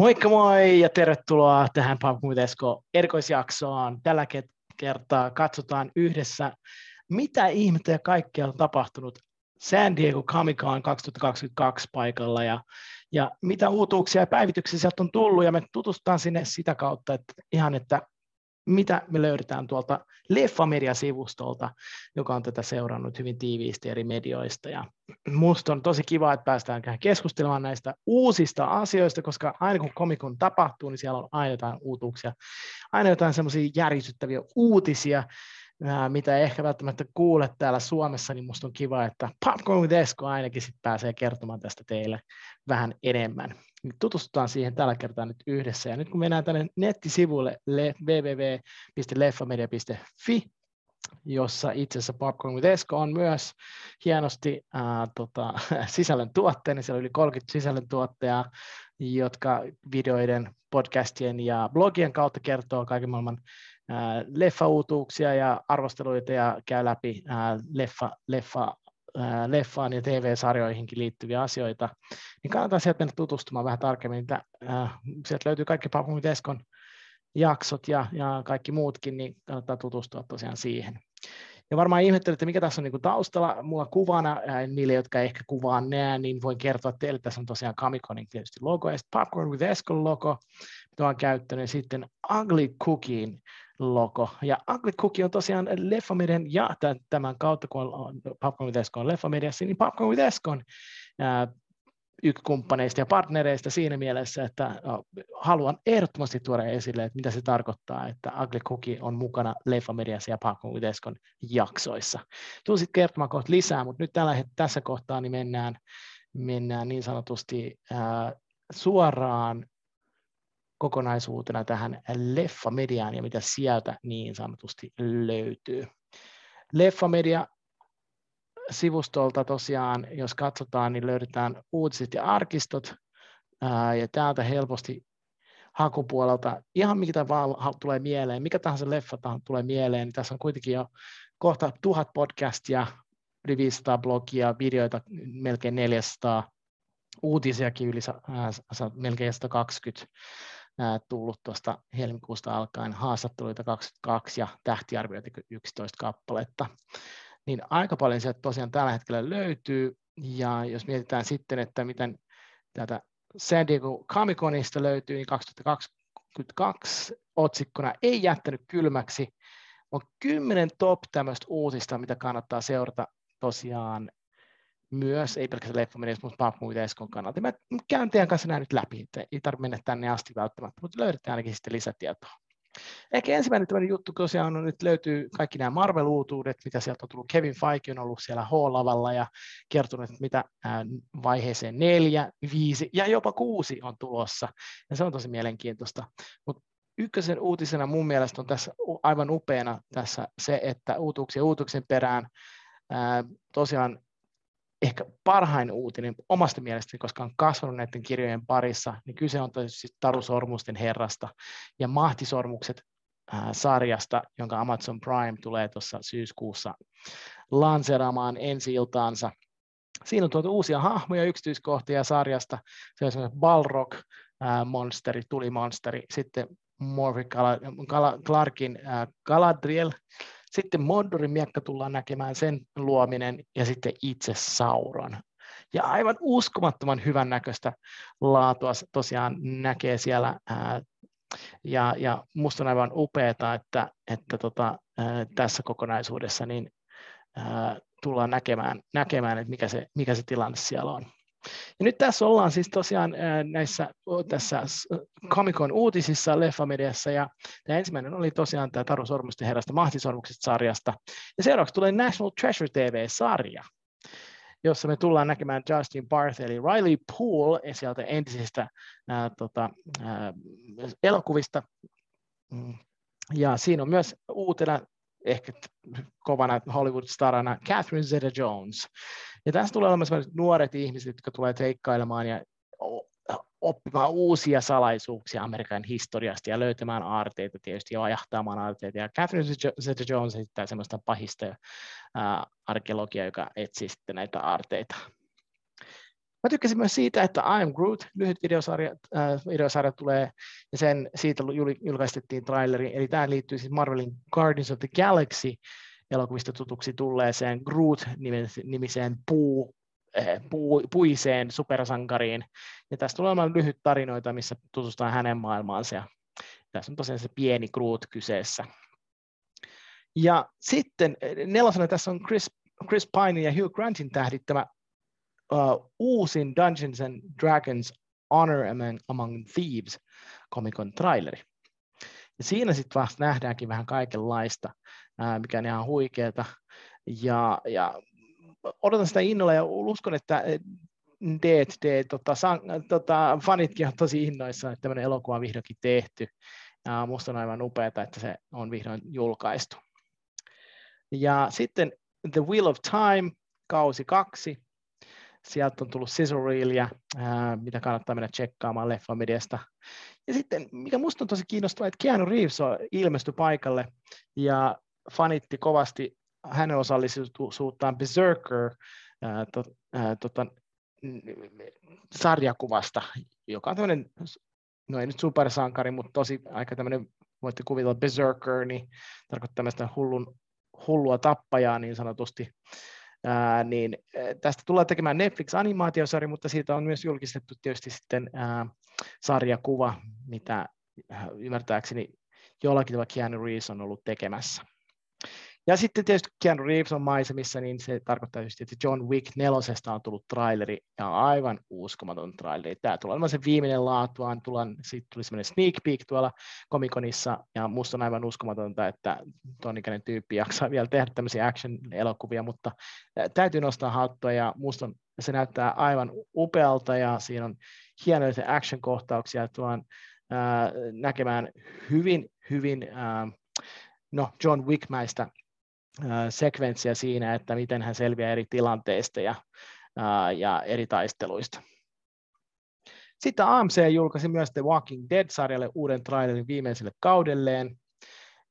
Moikka moi ja tervetuloa tähän Esko erikoisjaksoon. Tällä kertaa katsotaan yhdessä, mitä ihmettä ja kaikkea on tapahtunut San Diego Comic Con 2022 paikalla ja, ja mitä uutuuksia ja päivityksiä sieltä on tullut ja me tutustutaan sinne sitä kautta, että ihan, että mitä me löydetään tuolta Leffamedia-sivustolta, joka on tätä seurannut hyvin tiiviisti eri medioista. Ja musta on tosi kiva, että päästään keskustelemaan näistä uusista asioista, koska aina kun komikon tapahtuu, niin siellä on aina jotain uutuuksia, aina jotain semmoisia järisyttäviä uutisia, mitä ehkä välttämättä kuulet täällä Suomessa, niin musta on kiva, että Popcorn with Esko ainakin sit pääsee kertomaan tästä teille vähän enemmän. Tutustutaan siihen tällä kertaa nyt yhdessä. Ja nyt kun mennään tänne nettisivuille www.leffamedia.fi, jossa itse asiassa Popcorn with Esko on myös hienosti ää, tota, sisällön tuotteena. Niin siellä on yli 30 sisällön tuottajaa, jotka videoiden, podcastien ja blogien kautta kertoo kaiken maailman leffauutuuksia ja arvosteluita ja käy läpi leffa, leffa, leffaan ja TV-sarjoihinkin liittyviä asioita, niin kannattaa sieltä mennä tutustumaan vähän tarkemmin. Sieltä löytyy kaikki Papumi Deskon jaksot ja, ja kaikki muutkin, niin kannattaa tutustua tosiaan siihen. Ja varmaan ihmettelette, mikä tässä on niin taustalla. Mulla kuvana, niille, jotka ehkä kuvaa näe, niin voin kertoa teille, että tässä on tosiaan Comiconin tietysti logo, ja sitten Popcorn with Escon logo, mitä olen käyttänyt, ja sitten Ugly Cookin logo. Ja Ugly Cookie on tosiaan Leffamedian ja tämän kautta, kun on Popcorn with Escon Leffamediassa, niin Popcorn with Escon yksi kumppaneista ja partnereista siinä mielessä, että haluan ehdottomasti tuoda esille, että mitä se tarkoittaa, että Ugly Cookie on mukana Leffamediassa ja Popcorn with Escon jaksoissa. Tulen sitten kertomaan kohta lisää, mutta nyt tällä tässä kohtaa niin mennään, mennään niin sanotusti ää, suoraan kokonaisuutena tähän leffamediaan ja mitä sieltä niin sanotusti löytyy. Leffamedia sivustolta tosiaan, jos katsotaan, niin löydetään uutiset ja arkistot, ja täältä helposti hakupuolelta ihan mikä vaan tulee mieleen, mikä tahansa leffa tulee mieleen, niin tässä on kuitenkin jo kohta tuhat podcastia, yli 500 blogia, videoita melkein 400, uutisiakin yli melkein 120 tullut tuosta helmikuusta alkaen, haastatteluita 22 ja tähtiarvioita 11 kappaletta. Niin aika paljon sieltä tosiaan tällä hetkellä löytyy, ja jos mietitään sitten, että miten tätä San Diego Comic-Conista löytyy, niin 2022 otsikkona ei jättänyt kylmäksi, on kymmenen top tämmöistä uutista, mitä kannattaa seurata tosiaan myös, ei pelkästään leffamediassa, mutta Paapmuita Eskon kannalta. Mä käyn teidän kanssa nämä nyt läpi, että ei tarvitse mennä tänne asti välttämättä, mutta löydätte ainakin sitten lisätietoa. Ehkä ensimmäinen tämmöinen juttu tosiaan on, nyt löytyy kaikki nämä Marvel-uutuudet, mitä sieltä on tullut. Kevin Feige on ollut siellä H-lavalla ja kertonut, että mitä vaiheeseen neljä, viisi ja jopa kuusi on tulossa. Ja se on tosi mielenkiintoista. Mutta ykkösen uutisena mun mielestä on tässä aivan upeana tässä se, että uutuuksia uutuksen perään ää, tosiaan ehkä parhain uutinen omasta mielestäni, koska on kasvanut näiden kirjojen parissa, niin kyse on tietysti Taru Sormusten herrasta ja Mahtisormukset äh, sarjasta, jonka Amazon Prime tulee tuossa syyskuussa lanseeraamaan ensi iltaansa. Siinä on tuotu uusia hahmoja, yksityiskohtia sarjasta. Se on semmoinen Balrog, äh, monsteri, tulimonsteri, sitten Morphy Clarkin äh, Galadriel, sitten Mondorin miekka tullaan näkemään sen luominen ja sitten itse Sauron. Ja aivan uskomattoman hyvän näköistä laatua tosiaan näkee siellä ja, ja musta on aivan upeaa, että, että tota, tässä kokonaisuudessa niin, tullaan näkemään, näkemään että mikä se, mikä se tilanne siellä on. Ja nyt tässä ollaan siis tosiaan näissä tässä Comic-Con uutisissa Leffamediassa, ja tämä ensimmäinen oli tosiaan tämä Taru Sormusten herrasta Mahtisormukset sarjasta, ja seuraavaksi tulee National Treasure TV-sarja, jossa me tullaan näkemään Justin Barth eli Riley Poole sieltä entisistä ää, tota, ää, elokuvista, mm. ja siinä on myös uutena ehkä kovana Hollywood-starana Catherine Zeta-Jones. Ja tässä tulee olemaan nuoret ihmiset, jotka tulee teikkailemaan ja oppimaan uusia salaisuuksia Amerikan historiasta ja löytämään aarteita tietysti ja ajahtaamaan aarteita. Ja Catherine Zeta-Jones esittää semmoista pahista arkeologiaa, joka etsii sitten näitä aarteita. Mä tykkäsin myös siitä, että I am Groot, lyhyt videosarja, äh, videosarja tulee, ja sen siitä julkaistettiin traileri, eli tämä liittyy siis Marvelin Guardians of the Galaxy elokuvista tutuksi tulleeseen Groot-nimiseen puu, äh, puu, puiseen supersankariin. Ja tästä tulee olemaan lyhyt tarinoita, missä tutustutaan hänen maailmaansa. Ja tässä on tosiaan se pieni Groot kyseessä. Ja sitten nelosena tässä on Chris, Chris Pine ja Hugh Grantin tähdittämä uh, uusin Dungeons and Dragons Honor Among, Among Thieves komikon traileri. Ja siinä sitten vasta nähdäänkin vähän kaikenlaista, uh, mikä on ihan huikeeta. Ja, ja odotan sitä innolla ja uskon, että D&D, tota, san, tota, fanitkin on tosi innoissaan, että tämmöinen elokuva on vihdoinkin tehty. Ja musta on aivan upeaa, että se on vihdoin julkaistu. Ja sitten The Wheel of Time, kausi kaksi, Sieltä on tullut sizzle reelia, mitä kannattaa mennä tsekkaamaan Leffamediasta. Ja sitten, mikä musta on tosi kiinnostavaa, että Keanu Reeves on ilmestyi paikalle ja fanitti kovasti hänen osallisuuttaan Berserker ää, to, ää, tota, sarjakuvasta, joka on tämmöinen, no ei nyt supersankari, mutta tosi aika tämmöinen, voitte kuvitella Berserker, niin tarkoittaa tämmöistä hullun, hullua tappajaa niin sanotusti. Ää, niin tästä tullaan tekemään Netflix-animaatiosarja, mutta siitä on myös julkistettu tietysti sitten ää, sarjakuva, mitä ymmärtääkseni jollakin tavalla Keanu Reeves on ollut tekemässä. Ja sitten tietysti Keanu Reeves on maisemissa, niin se tarkoittaa tietysti, että John Wick nelosesta on tullut traileri, ja aivan uskomaton traileri. Tämä tulee olemaan se viimeinen laatuaan, tullaan, siitä tuli semmoinen sneak peek tuolla komikonissa, ja musta on aivan uskomatonta, että tuon ikäinen tyyppi jaksaa vielä tehdä tämmöisiä action-elokuvia, mutta täytyy nostaa hattua, ja musta on, se näyttää aivan upealta, ja siinä on hienoja action-kohtauksia, tuon näkemään hyvin, hyvin no, John Wick-mäistä sekvenssiä siinä, että miten hän selviää eri tilanteista ja, ja eri taisteluista. Sitten AMC julkaisi myös The Walking Dead-sarjalle uuden trailerin viimeiselle kaudelleen,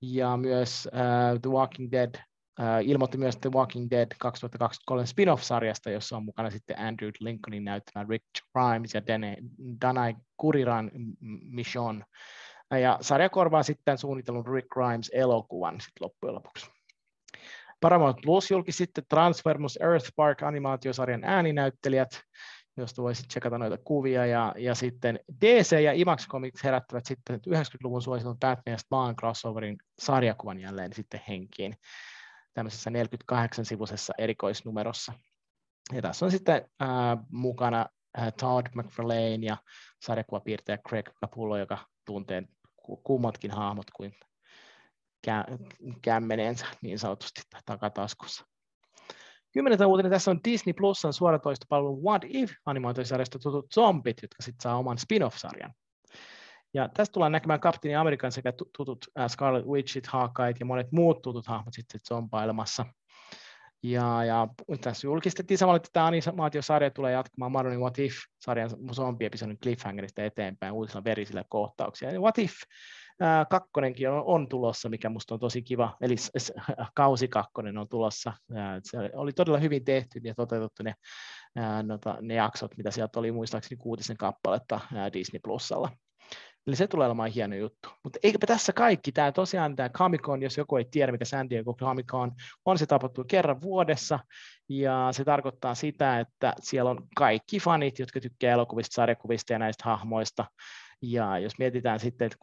ja myös uh, The Walking Dead uh, ilmoitti myös The Walking Dead 2023 spin-off-sarjasta, jossa on mukana sitten Andrew Lincolnin näyttämä Rick Grimes ja Dane, Danai Kuriran Mission. Ja sarja korvaa sitten suunnitellun Rick Grimes elokuvan sitten loppujen lopuksi. Paramount Plus julki sitten Transformers Earthspark animaatiosarjan ääninäyttelijät, josta voisi tsekata noita kuvia, ja, ja sitten DC ja IMAX Comics herättävät sitten 90-luvun suositun Batman Spawn crossoverin sarjakuvan jälleen sitten henkiin tämmöisessä 48-sivuisessa erikoisnumerossa. Ja tässä on sitten äh, mukana äh, Todd McFarlane ja sarjakuvapiirtäjä Craig Capullo, joka tuntee kummatkin hahmot kuin kämmeneensä niin sanotusti takataskussa. Kymmenettä uutinen tässä on Disney Plusan suoratoistopalvelun What If animaatiosarjasta tutut zombit, jotka sitten saa oman spin-off-sarjan. Ja tästä tullaan näkemään Kapteeni Amerikan sekä tutut Scarlet Witchit, Hawkeye ja monet muut tutut hahmot sitten zombailemassa. Ja, ja tässä julkistettiin samalla, että tämä animaatiosarja tulee jatkamaan Marvelin What If-sarjan zombiepisodin cliffhangerista eteenpäin uusilla verisillä kohtauksilla. Ja What If kakkonenkin on, on tulossa, mikä minusta on tosi kiva, eli kausi kakkonen on tulossa. Se oli todella hyvin tehty ja toteutettu ne, nota, ne jaksot, mitä sieltä oli muistaakseni kuutisen kappaletta Disney Plusalla. Eli se tulee olemaan hieno juttu. Mutta eiköpä tässä kaikki. Tämä tosiaan tämä Comic Con, jos joku ei tiedä, mikä San Diego Comic Con on, se tapahtuu kerran vuodessa. Ja se tarkoittaa sitä, että siellä on kaikki fanit, jotka tykkää elokuvista, sarjakuvista ja näistä hahmoista. Ja jos mietitään sitten, että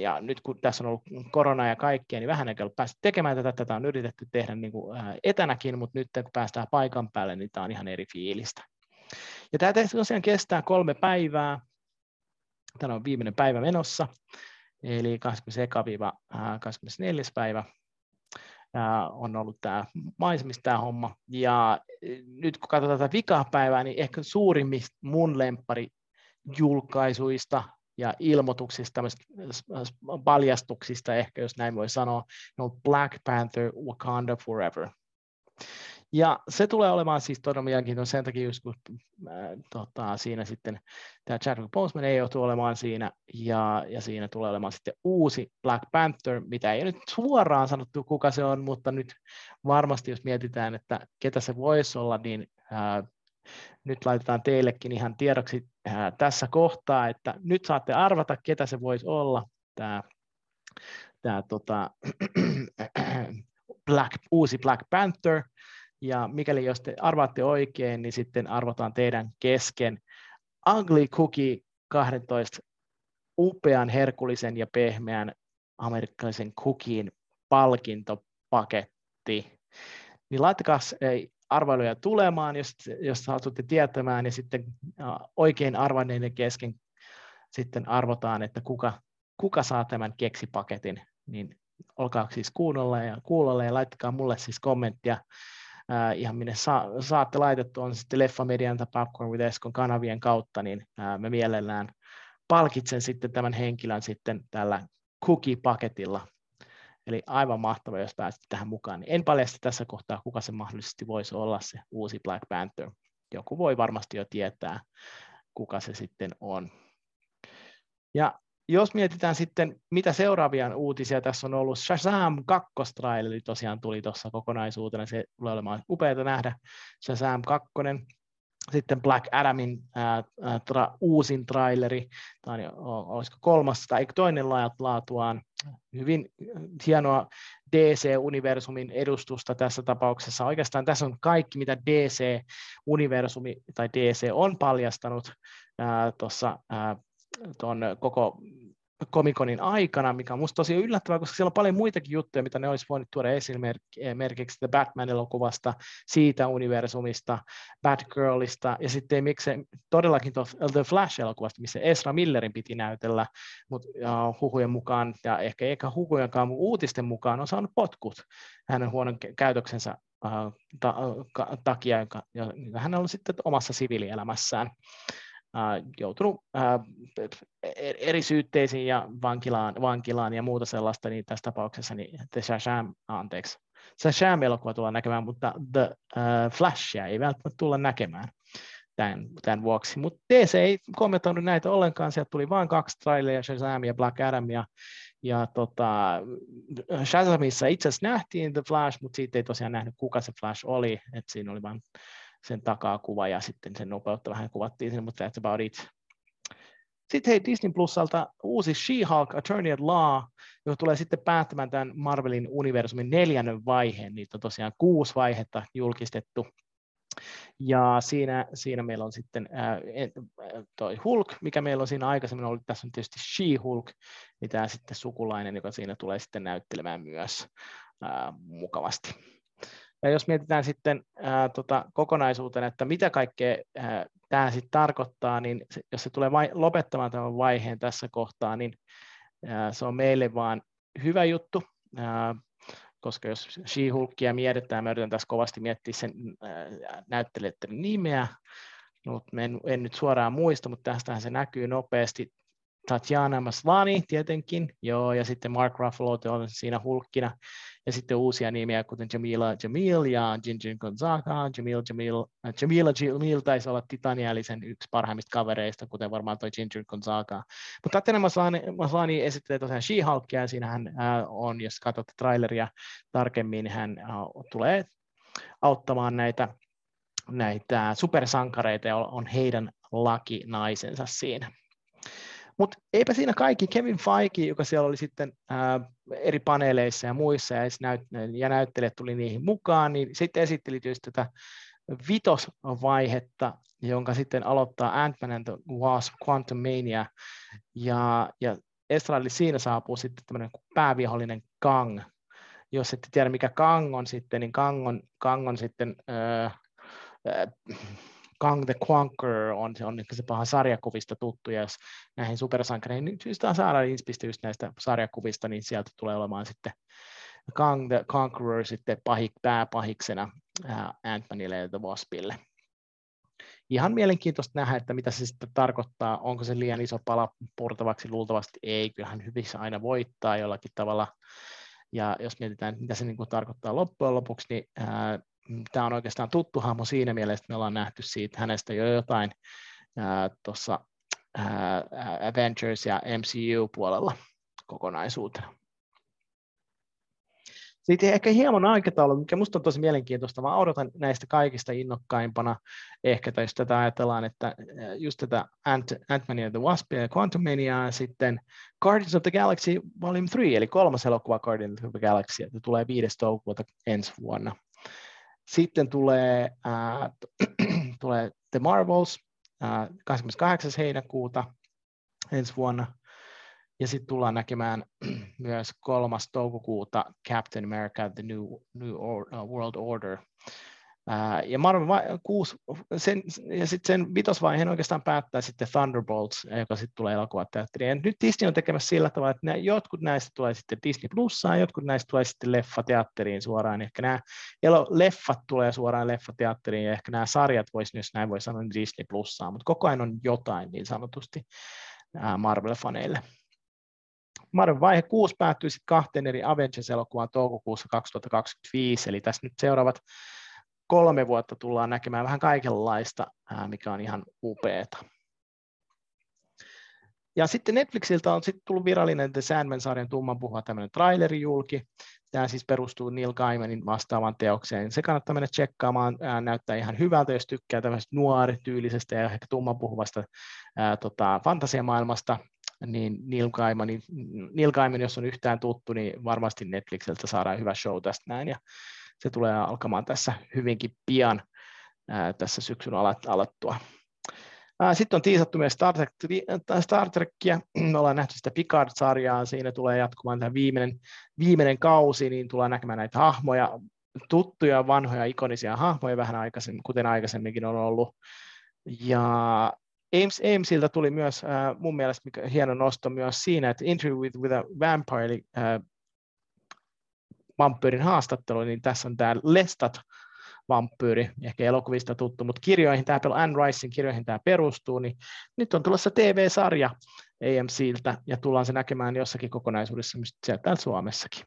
ja nyt kun tässä on ollut korona ja kaikkea, niin vähän ei ole päästy tekemään tätä, tätä on yritetty tehdä niin kuin etänäkin, mutta nyt kun päästään paikan päälle, niin tämä on ihan eri fiilistä. Ja tämä tosiaan kestää kolme päivää, Tämä on viimeinen päivä menossa, eli 21-24. päivä on ollut tämä maisemista tämä homma. Ja nyt kun katsotaan tätä vikapäivää, niin ehkä suurimmista mun lempari julkaisuista ja ilmoituksista, paljastuksista ehkä, jos näin voi sanoa, on Black Panther Wakanda Forever. Ja se tulee olemaan siis todella mielenkiintoinen sen takia, just kun äh, tota, siinä sitten tämä Chadwick Boseman ei joutu olemaan siinä, ja, ja siinä tulee olemaan sitten uusi Black Panther, mitä ei nyt suoraan sanottu, kuka se on, mutta nyt varmasti jos mietitään, että ketä se voisi olla, niin äh, nyt laitetaan teillekin ihan tiedoksi tässä kohtaa, että nyt saatte arvata, ketä se voisi olla, tämä, tämä tota, Black, uusi Black Panther, ja mikäli jos te arvaatte oikein, niin sitten arvotaan teidän kesken Ugly Cookie 12 upean, herkullisen ja pehmeän amerikkalaisen cookiin palkintopaketti. Niin laittakaa arvailuja tulemaan, jos, jos satutte tietämään, ja sitten oikein arvanneiden kesken sitten arvotaan, että kuka, kuka saa tämän keksipaketin, niin olkaa siis kuulolla ja kuulolla ja laittakaa mulle siis kommenttia äh, ihan minne sa- saatte laitettua, on sitten Leffamedian tai Popcorn with Eskon kanavien kautta, niin äh, mä mielellään palkitsen sitten tämän henkilön sitten tällä cookie-paketilla. Eli aivan mahtava, jos pääsit tähän mukaan. Niin en paljasta tässä kohtaa, kuka se mahdollisesti voisi olla se uusi Black Panther. Joku voi varmasti jo tietää, kuka se sitten on. Ja jos mietitään sitten, mitä seuraavia uutisia tässä on ollut, Shazam 2 traileri tosiaan tuli tuossa kokonaisuutena, se tulee olemaan upeaa nähdä, Shazam 2, sitten Black Adamin ää, tra, uusin traileri, on, olisiko kolmas tai toinen laatuaan, hyvin hienoa DC-universumin edustusta tässä tapauksessa. Oikeastaan tässä on kaikki, mitä DC-universumi tai DC on paljastanut tuossa tuon koko komikonin aikana, mikä on minusta tosi yllättävää, koska siellä on paljon muitakin juttuja, mitä ne olisi voinut tuoda esille merkiksi The Batman-elokuvasta, siitä universumista, Batgirlista, ja sitten miksei todellakin The Flash-elokuvasta, missä Ezra Millerin piti näytellä, mutta huhujen mukaan, ja ehkä eikä huhujenkaan, mutta uutisten mukaan on saanut potkut hänen huonon käytöksensä ta- takia, jonka, jonka hän on sitten omassa siviilielämässään joutunut eri syytteisiin ja vankilaan, vankilaan ja muuta sellaista, niin tässä tapauksessa niin The Shazam, anteeksi, Shazam-elokuva tullaan näkemään, mutta The uh, Flashia ei välttämättä tulla näkemään tämän, tämän vuoksi. Mutta DC ei kommentoinut näitä ollenkaan, sieltä tuli vain kaksi traileria, Shazam ja Black Adam, ja, ja tota, Shazamissa itse asiassa nähtiin The Flash, mutta siitä ei tosiaan nähnyt, kuka se Flash oli, että siinä oli vain sen takaa kuva ja sitten sen nopeutta vähän kuvattiin sen, mutta that's about it. Sitten hei Disney Plusalta uusi She-Hulk Attorney at Law, joka tulee sitten päättämään tämän Marvelin universumin neljännen vaiheen. Niitä on tosiaan kuusi vaihetta julkistettu. Ja siinä, siinä meillä on sitten ää, toi Hulk, mikä meillä on siinä aikaisemmin ollut. Tässä on tietysti She-Hulk, niin tämä sitten sukulainen, joka siinä tulee sitten näyttelemään myös ää, mukavasti. Ja jos mietitään sitten ää, tota, kokonaisuutena, että mitä kaikkea tämä sitten tarkoittaa, niin se, jos se tulee vai, lopettamaan tämän vaiheen tässä kohtaa, niin ää, se on meille vaan hyvä juttu, ää, koska jos She-Hulkia mietitään, mä yritän tässä kovasti miettiä sen näyttelijöiden nimeä, mutta en, en nyt suoraan muista, mutta tästähän se näkyy nopeasti. Tatjana Maslani tietenkin, joo, ja sitten Mark Ruffalo on siinä hulkkina, ja sitten uusia nimiä, kuten Jamila Jamil ja Jinjin Gonzaga. Jamil Jamil, äh, Jamila Jamil taisi olla Titanialisen yksi parhaimmista kavereista, kuten varmaan toi Jinjin Gonzaga. Mutta Tatjana Maslani, Maslani esittelee tosiaan She-Hulkia, ja siinä hän äh, on, jos katsotte traileria tarkemmin, hän äh, tulee auttamaan näitä näitä supersankareita ja on heidän lakinaisensa siinä. Mutta eipä siinä kaikki. Kevin Feige, joka siellä oli sitten ää, eri paneeleissa ja muissa, ja, näyt, ja näyttelijät tuli niihin mukaan, niin sitten esitteli tietysti tätä vitosvaihetta, jonka sitten aloittaa Ant-Man and the Wasp Quantum Mania, ja, ja Estralli siinä saapuu sitten tämmöinen päävihollinen Kang. Jos ette tiedä, mikä Kang on sitten, niin Kang on, Kang on sitten... Ää, Kang the Conqueror on, on se paha sarjakuvista tuttu, ja jos näihin supersankareihin niin syystä saadaan inspistä just näistä sarjakuvista, niin sieltä tulee olemaan sitten Kang the Conqueror sitten pahik, pääpahiksena Ant-Manille ja The Waspille. Ihan mielenkiintoista nähdä, että mitä se sitten tarkoittaa, onko se liian iso pala purtavaksi, luultavasti ei, kyllähän hyvissä aina voittaa jollakin tavalla, ja jos mietitään, mitä se niin kuin tarkoittaa loppujen lopuksi, niin ää, tämä on oikeastaan tuttu hahmo siinä mielessä, että me ollaan nähty siitä hänestä jo jotain tuossa Avengers ja MCU-puolella kokonaisuutena. Sitten ehkä hieman aikataulu, mikä minusta on tosi mielenkiintoista. Mä odotan näistä kaikista innokkaimpana ehkä, tai jos tätä ajatellaan, että just tätä Ant- Ant-Mania the Wasp ja Quantumania, sitten Guardians of the Galaxy Volume 3, eli kolmas elokuva Guardians of the Galaxy, että tulee 5. toukokuuta ensi vuonna. Sitten tulee, äh, tulee The Marvels äh, 28. heinäkuuta ensi vuonna. Ja sitten tullaan näkemään myös 3. toukokuuta Captain America The New, New Or, World Order. Ja Marvel va- kuusi, sen, ja sitten sen vitosvaiheen oikeastaan päättää sitten Thunderbolts, joka sitten tulee elokuvateatteriin. Ja nyt Disney on tekemässä sillä tavalla, että nämä, jotkut näistä tulee sitten Disney Plussaan, jotkut näistä tulee sitten leffateatteriin suoraan. Ehkä nämä elo, leffat tulee suoraan leffateatteriin, ja ehkä nämä sarjat voisi, jos näin voi sanoa, Disney Plussaan, mutta koko ajan on jotain niin sanotusti Marvel-faneille. Marvel vaihe 6 päättyy sitten kahteen eri Avengers-elokuvaan toukokuussa 2025, eli tässä nyt seuraavat kolme vuotta tullaan näkemään vähän kaikenlaista, mikä on ihan upeeta. Ja sitten Netflixiltä on sitten tullut virallinen The Sandman-sarjan tumman puhua tämmöinen traileri julki. Tämä siis perustuu Neil Gaimanin vastaavaan teokseen. Se kannattaa mennä tsekkaamaan. Ää, näyttää ihan hyvältä, jos tykkää tämmöisestä nuorityylisestä ja ehkä tumman puhuvasta ää, tota, fantasiamaailmasta niin Neil Gaiman, Neil Gaiman, jos on yhtään tuttu, niin varmasti Netflixiltä saadaan hyvä show tästä näin, ja se tulee alkamaan tässä hyvinkin pian tässä syksyn alettua. Sitten on tiisattu myös Star, Trek, Star Trekkiä, me ollaan nähty sitä Picard-sarjaa, siinä tulee jatkumaan tämä viimeinen, viimeinen kausi, niin tullaan näkemään näitä hahmoja, tuttuja, vanhoja, ikonisia hahmoja vähän aikaisemmin, kuten aikaisemminkin on ollut. Ja Ames, Amesilta tuli myös äh, mun mielestä mikä, hieno nosto myös siinä, että Interview with, with a Vampire, eli äh, vampyyrin haastattelu, niin tässä on tämä Lestat vampyyri, ehkä elokuvista tuttu, mutta kirjoihin tämä, Anne Ricein kirjoihin tämä perustuu, niin nyt on tulossa TV-sarja AMCiltä, ja tullaan se näkemään jossakin kokonaisuudessa sieltä Suomessakin.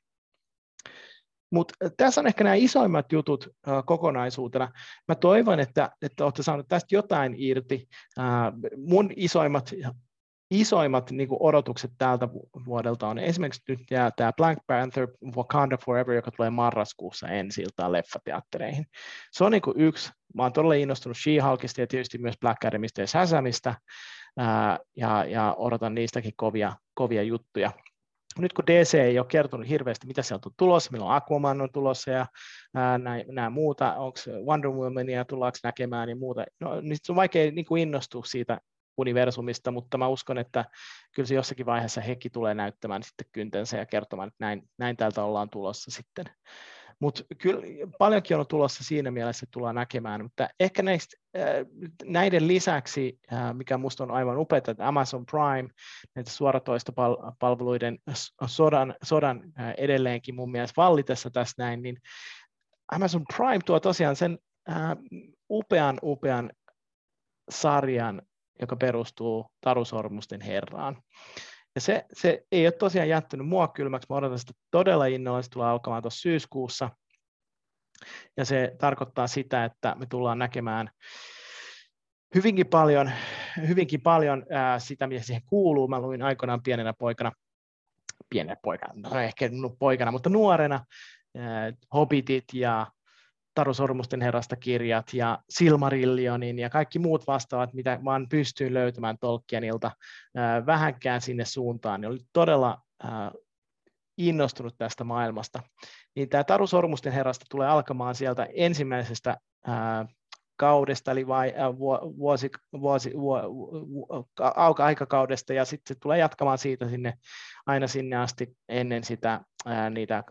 Mutta tässä on ehkä nämä isoimmat jutut äh, kokonaisuutena. Mä toivon, että, että olette saaneet tästä jotain irti. Äh, mun isoimmat, isoimmat niin kuin odotukset tältä vuodelta on esimerkiksi nyt tämä Black Panther Wakanda Forever, joka tulee marraskuussa ensi iltaan leffateattereihin. Se on niin kuin yksi. Mä oon todella innostunut She-Hulkista ja tietysti myös Black Adamista ja Shazamista, ja, ja odotan niistäkin kovia, kovia juttuja nyt kun DC ei ole kertonut hirveästi, mitä sieltä on tulossa, milloin Aquaman on tulossa ja nämä muuta, onko Wonder Womania tullaanko näkemään ja muuta, no, niin on vaikea niin kuin innostua siitä universumista, mutta mä uskon, että kyllä se jossakin vaiheessa hekin tulee näyttämään sitten kyntensä ja kertomaan, että näin, näin täältä ollaan tulossa sitten. Mutta kyllä paljonkin on tulossa siinä mielessä, että tullaan näkemään, mutta ehkä näistä, näiden lisäksi, mikä minusta on aivan upeaa, että Amazon Prime, näitä suoratoistopalveluiden sodan, sodan edelleenkin mun mielestä vallitessa tässä näin, niin Amazon Prime tuo tosiaan sen upean, upean sarjan, joka perustuu Tarusormusten herraan. Ja se, se ei ole tosiaan jättänyt mua kylmäksi, mä odotan sitä todella innolla, se tulee alkamaan tuossa syyskuussa. Ja se tarkoittaa sitä, että me tullaan näkemään hyvinkin paljon, hyvinkin paljon ää, sitä, mitä siihen kuuluu. Mä luin aikoinaan pienenä poikana, pienenä poikana, no ehkä poikana, mutta nuorena, ää, Hobbitit ja Taru Sormusten herrasta kirjat ja Silmarillionin ja kaikki muut vastaavat, mitä vaan pystyin löytämään Tolkienilta vähänkään sinne suuntaan, niin oli todella innostunut tästä maailmasta. Niin tämä Taru Sormusten herrasta tulee alkamaan sieltä ensimmäisestä kaudesta, eli vai, vuosi, vuosi, vu, vu, aikakaudesta, ja sitten se tulee jatkamaan siitä sinne, aina sinne asti ennen sitä ää, niitä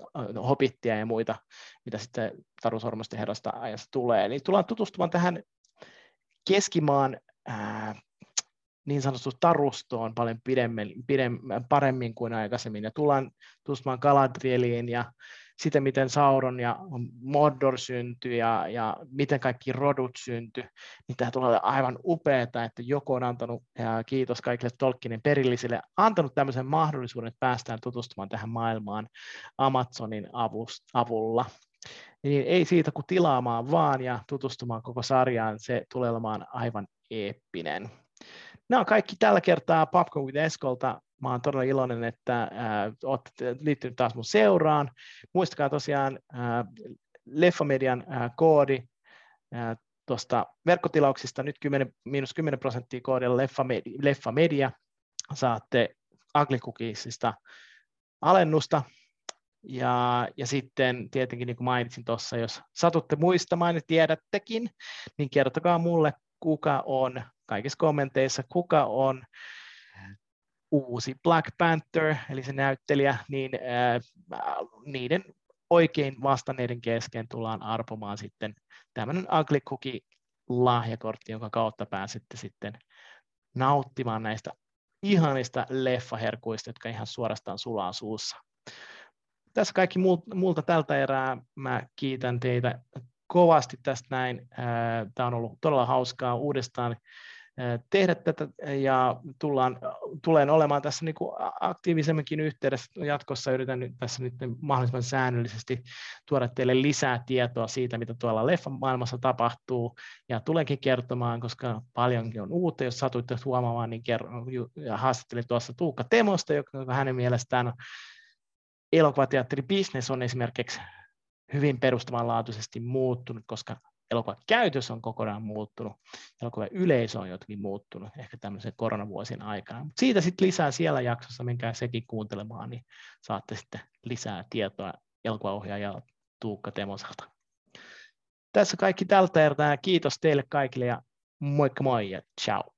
hopittia ja muita, mitä sitten Taru Sormusten herrasta ajasta tulee. Eli tullaan tutustumaan tähän keskimaan ää, niin sanotusti tarustoon paljon pidemmän, pidemmän, paremmin kuin aikaisemmin, ja tullaan tutustumaan Galadrieliin ja sitä, miten Sauron ja Mordor syntyi ja, ja miten kaikki rodut syntyi, niin tämä tulee aivan upeaa, että joku on antanut, ja kiitos kaikille Tolkienin perillisille, antanut tämmöisen mahdollisuuden, että päästään tutustumaan tähän maailmaan Amazonin avulla. Niin ei siitä kuin tilaamaan vaan ja tutustumaan koko sarjaan, se tulee olemaan aivan eeppinen. Nämä on kaikki tällä kertaa Popcorn with Eskolta. Mä oon todella iloinen, että olette liittynyt taas mun seuraan. Muistakaa tosiaan Leffamedian koodi tuosta verkkotilauksista nyt 10, miinus 10 prosenttia koodilla Leffamedia, Leffamedia. Saatte Ugly Cookiesista alennusta. Ja, ja sitten tietenkin, niin kuin mainitsin tuossa, jos satutte muistamaan ja tiedättekin, niin kertokaa mulle, kuka on kaikissa kommenteissa, kuka on uusi Black Panther, eli se näyttelijä, niin äh, niiden oikein vastanneiden kesken tullaan arpomaan sitten tämmöinen Ugly Cookie lahjakortti, jonka kautta pääsette sitten nauttimaan näistä ihanista leffaherkuista, jotka ihan suorastaan sulaa suussa. Tässä kaikki multa tältä erää. Mä kiitän teitä kovasti tästä näin. Tämä on ollut todella hauskaa uudestaan tehdä tätä ja tullaan, tulen olemaan tässä niin kuin aktiivisemminkin yhteydessä jatkossa. Yritän nyt tässä nyt mahdollisimman säännöllisesti tuoda teille lisää tietoa siitä, mitä tuolla leffan maailmassa tapahtuu ja tulenkin kertomaan, koska paljonkin on uutta. Jos satuitte huomaamaan, niin kerron, ja haastattelin tuossa Tuukka Temosta, joka hänen mielestään elokuvateatteribisnes on esimerkiksi perustavanlaatuisesti muuttunut, koska elokuvan käytös on kokonaan muuttunut, elokuvan yleisö on jotenkin muuttunut ehkä tämmöisen koronavuosien aikana. Mutta siitä sitten lisää siellä jaksossa, menkää sekin kuuntelemaan, niin saatte sitten lisää tietoa elokuvaohjaaja Tuukka Temosalta. Tässä kaikki tältä erää. Kiitos teille kaikille ja moikka moi ja ciao.